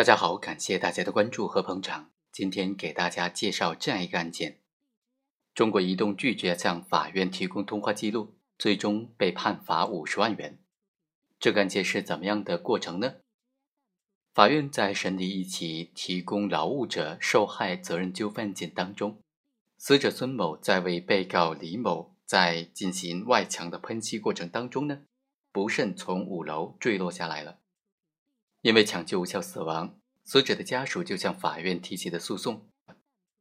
大家好，感谢大家的关注和捧场。今天给大家介绍这样一个案件：中国移动拒绝向法院提供通话记录，最终被判罚五十万元。这个案件是怎么样的过程呢？法院在审理一起提供劳务者受害责任纠纷案件当中，死者孙某在为被告李某在进行外墙的喷漆过程当中呢，不慎从五楼坠落下来了。因为抢救无效死亡，死者的家属就向法院提起了诉讼。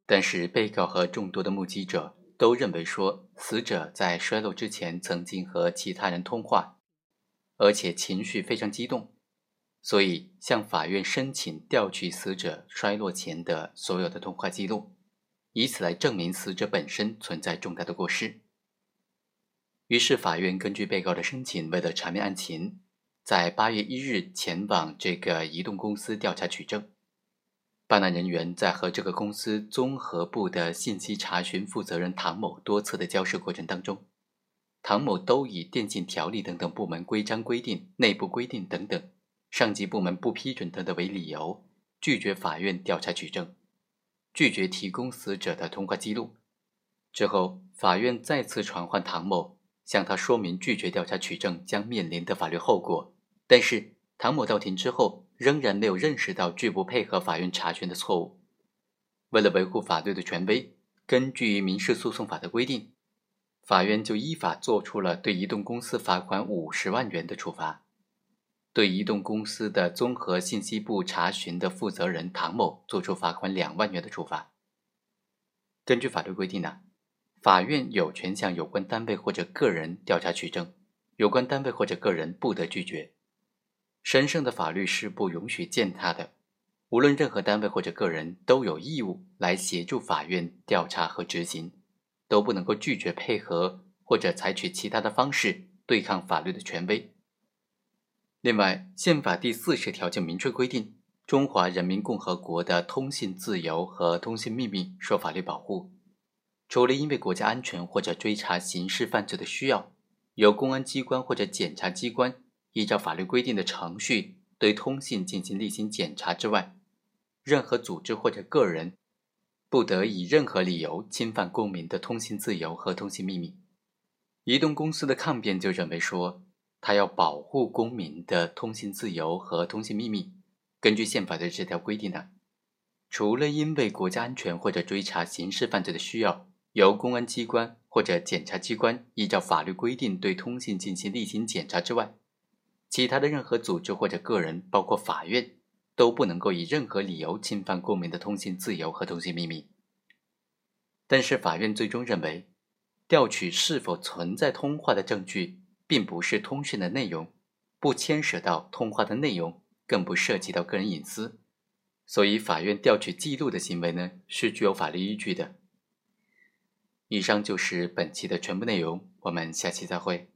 但是被告和众多的目击者都认为说，死者在摔落之前曾经和其他人通话，而且情绪非常激动，所以向法院申请调取死者摔落前的所有的通话记录，以此来证明死者本身存在重大的过失。于是法院根据被告的申请，为了查明案情。在八月一日前往这个移动公司调查取证，办案人员在和这个公司综合部的信息查询负责人唐某多次的交涉过程当中，唐某都以电信条例等等部门规章规定、内部规定等等，上级部门不批准等等为理由，拒绝法院调查取证，拒绝提供死者的通话记录。之后，法院再次传唤唐某，向他说明拒绝调查取证将面临的法律后果。但是唐某到庭之后，仍然没有认识到拒不配合法院查询的错误。为了维护法律的权威，根据民事诉讼法的规定，法院就依法作出了对移动公司罚款五十万元的处罚，对移动公司的综合信息部查询的负责人唐某作出罚款两万元的处罚。根据法律规定呢，法院有权向有关单位或者个人调查取证，有关单位或者个人不得拒绝。神圣的法律是不允许践踏的，无论任何单位或者个人都有义务来协助法院调查和执行，都不能够拒绝配合或者采取其他的方式对抗法律的权威。另外，宪法第四十条就明确规定，中华人民共和国的通信自由和通信秘密受法律保护，除了因为国家安全或者追查刑事犯罪的需要，由公安机关或者检察机关。依照法律规定的程序对通信进行例行检查之外，任何组织或者个人不得以任何理由侵犯公民的通信自由和通信秘密。移动公司的抗辩就认为说，他要保护公民的通信自由和通信秘密。根据宪法的这条规定呢，除了因为国家安全或者追查刑事犯罪的需要，由公安机关或者检察机关依照法律规定对通信进行例行检查之外，其他的任何组织或者个人，包括法院，都不能够以任何理由侵犯公民的通信自由和通信秘密。但是，法院最终认为，调取是否存在通话的证据，并不是通讯的内容，不牵涉到通话的内容，更不涉及到个人隐私，所以法院调取记录的行为呢，是具有法律依据的。以上就是本期的全部内容，我们下期再会。